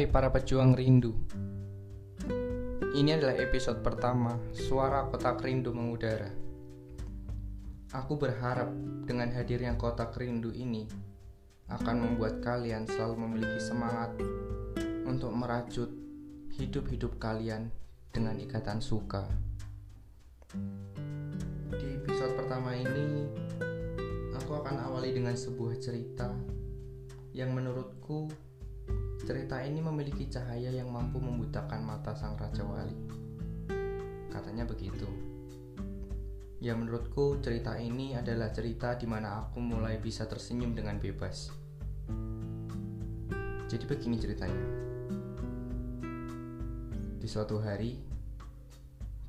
Hai para pejuang rindu. Ini adalah episode pertama Suara Kotak Rindu mengudara. Aku berharap dengan hadirnya Kotak Rindu ini Akan membuat kalian selalu memiliki semangat Untuk merajut hidup-hidup kalian dengan ikatan suka. Di episode pertama ini Aku akan awali dengan sebuah cerita Yang menurutku Cerita ini memiliki cahaya yang mampu membutakan mata sang Raja Wali. Katanya begitu. Ya menurutku cerita ini adalah cerita di mana aku mulai bisa tersenyum dengan bebas. Jadi begini ceritanya. Di suatu hari,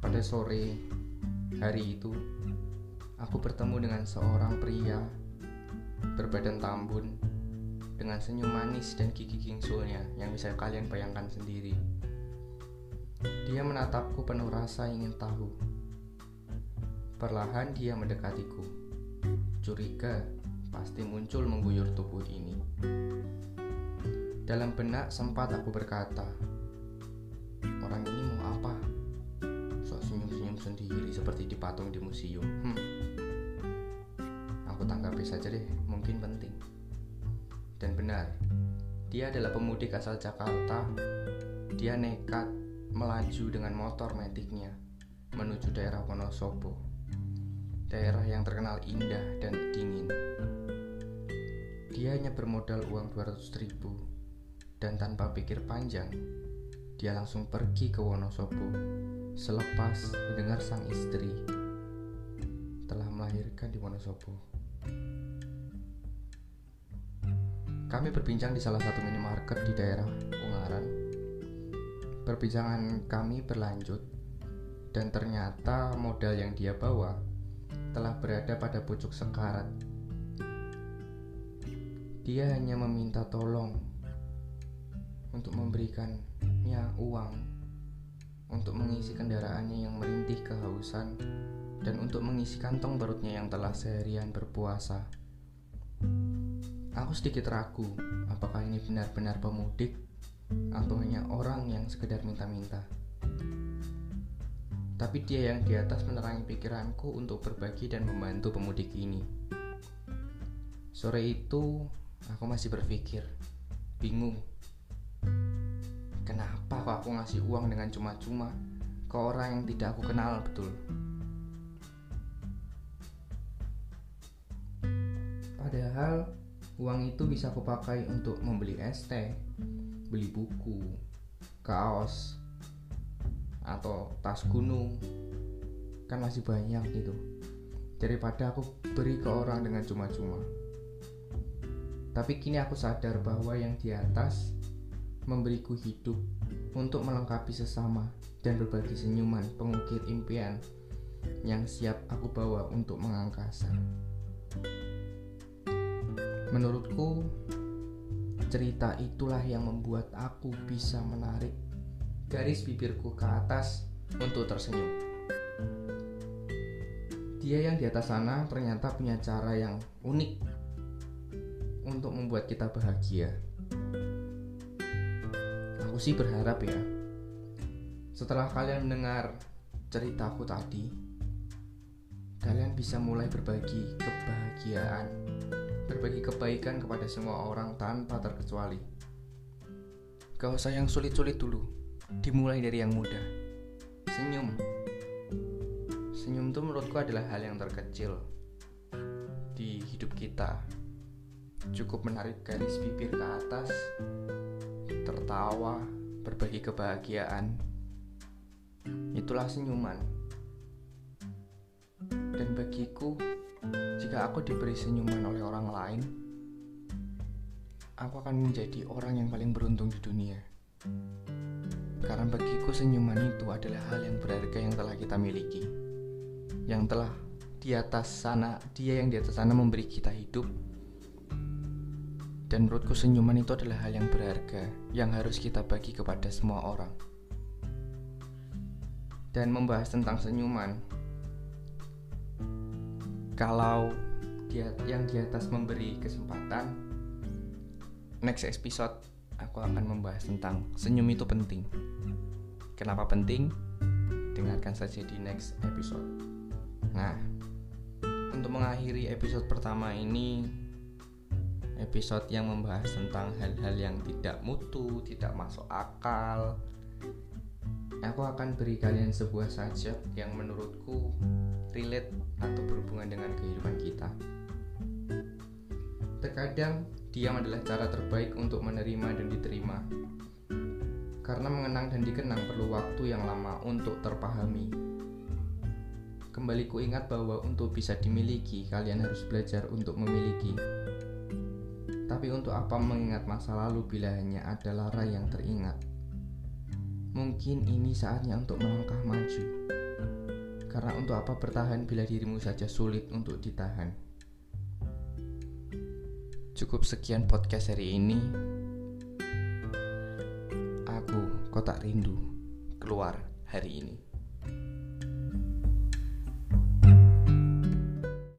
pada sore hari itu, aku bertemu dengan seorang pria berbadan tambun dengan senyum manis dan gigi gingsulnya yang bisa kalian bayangkan sendiri. Dia menatapku penuh rasa ingin tahu. Perlahan dia mendekatiku. Curiga pasti muncul mengguyur tubuh ini. Dalam benak sempat aku berkata, orang ini mau apa? Sok senyum-senyum sendiri seperti di patung di museum. Hmm. Aku tanggapi saja deh, mungkin penting. Dan benar, dia adalah pemudik asal Jakarta. Dia nekat melaju dengan motor metiknya menuju daerah Wonosobo. Daerah yang terkenal indah dan dingin. Dia hanya bermodal uang 200 ribu dan tanpa pikir panjang, dia langsung pergi ke Wonosobo selepas mendengar sang istri telah melahirkan di Wonosobo. Kami berbincang di salah satu minimarket di daerah Ungaran. Perbincangan kami berlanjut, dan ternyata modal yang dia bawa telah berada pada pucuk sekarat. Dia hanya meminta tolong untuk memberikannya uang untuk mengisi kendaraannya yang merintih kehausan dan untuk mengisi kantong perutnya yang telah seharian berpuasa. Aku sedikit ragu apakah ini benar-benar pemudik atau hanya orang yang sekedar minta-minta. Tapi dia yang di atas menerangi pikiranku untuk berbagi dan membantu pemudik ini. Sore itu aku masih berpikir, bingung. Kenapa kok aku ngasih uang dengan cuma-cuma ke orang yang tidak aku kenal betul? Padahal Uang itu bisa aku pakai untuk membeli es teh, beli buku, kaos, atau tas gunung. Kan masih banyak gitu. Daripada aku beri ke orang dengan cuma-cuma. Tapi kini aku sadar bahwa yang di atas memberiku hidup untuk melengkapi sesama dan berbagi senyuman pengukir impian yang siap aku bawa untuk mengangkasa. Menurutku, cerita itulah yang membuat aku bisa menarik garis bibirku ke atas untuk tersenyum. Dia yang di atas sana ternyata punya cara yang unik untuk membuat kita bahagia. Aku sih berharap ya, setelah kalian mendengar ceritaku tadi, kalian bisa mulai berbagi kebahagiaan berbagi kebaikan kepada semua orang tanpa terkecuali. Gak usah yang sulit-sulit dulu, dimulai dari yang mudah. Senyum. Senyum itu menurutku adalah hal yang terkecil di hidup kita. Cukup menarik garis bibir ke atas, tertawa, berbagi kebahagiaan. Itulah senyuman. Dan bagiku, jika aku diberi senyuman oleh orang lain, aku akan menjadi orang yang paling beruntung di dunia. Karena bagiku senyuman itu adalah hal yang berharga yang telah kita miliki. Yang telah di atas sana, dia yang di atas sana memberi kita hidup. Dan menurutku senyuman itu adalah hal yang berharga yang harus kita bagi kepada semua orang. Dan membahas tentang senyuman, kalau yang di atas memberi kesempatan next episode aku akan membahas tentang senyum itu penting. Kenapa penting? Dengarkan saja di next episode. Nah, untuk mengakhiri episode pertama ini, episode yang membahas tentang hal-hal yang tidak mutu, tidak masuk akal. Aku akan beri kalian sebuah sajak yang menurutku relate atau berhubungan dengan kehidupan kita. Terkadang diam adalah cara terbaik untuk menerima dan diterima. Karena mengenang dan dikenang perlu waktu yang lama untuk terpahami. Kembali ku ingat bahwa untuk bisa dimiliki, kalian harus belajar untuk memiliki. Tapi untuk apa mengingat masa lalu bila hanya ada lara yang teringat? Mungkin ini saatnya untuk melangkah maju. Karena untuk apa bertahan bila dirimu saja sulit untuk ditahan? Cukup sekian podcast hari ini. Aku, kotak rindu, keluar hari ini.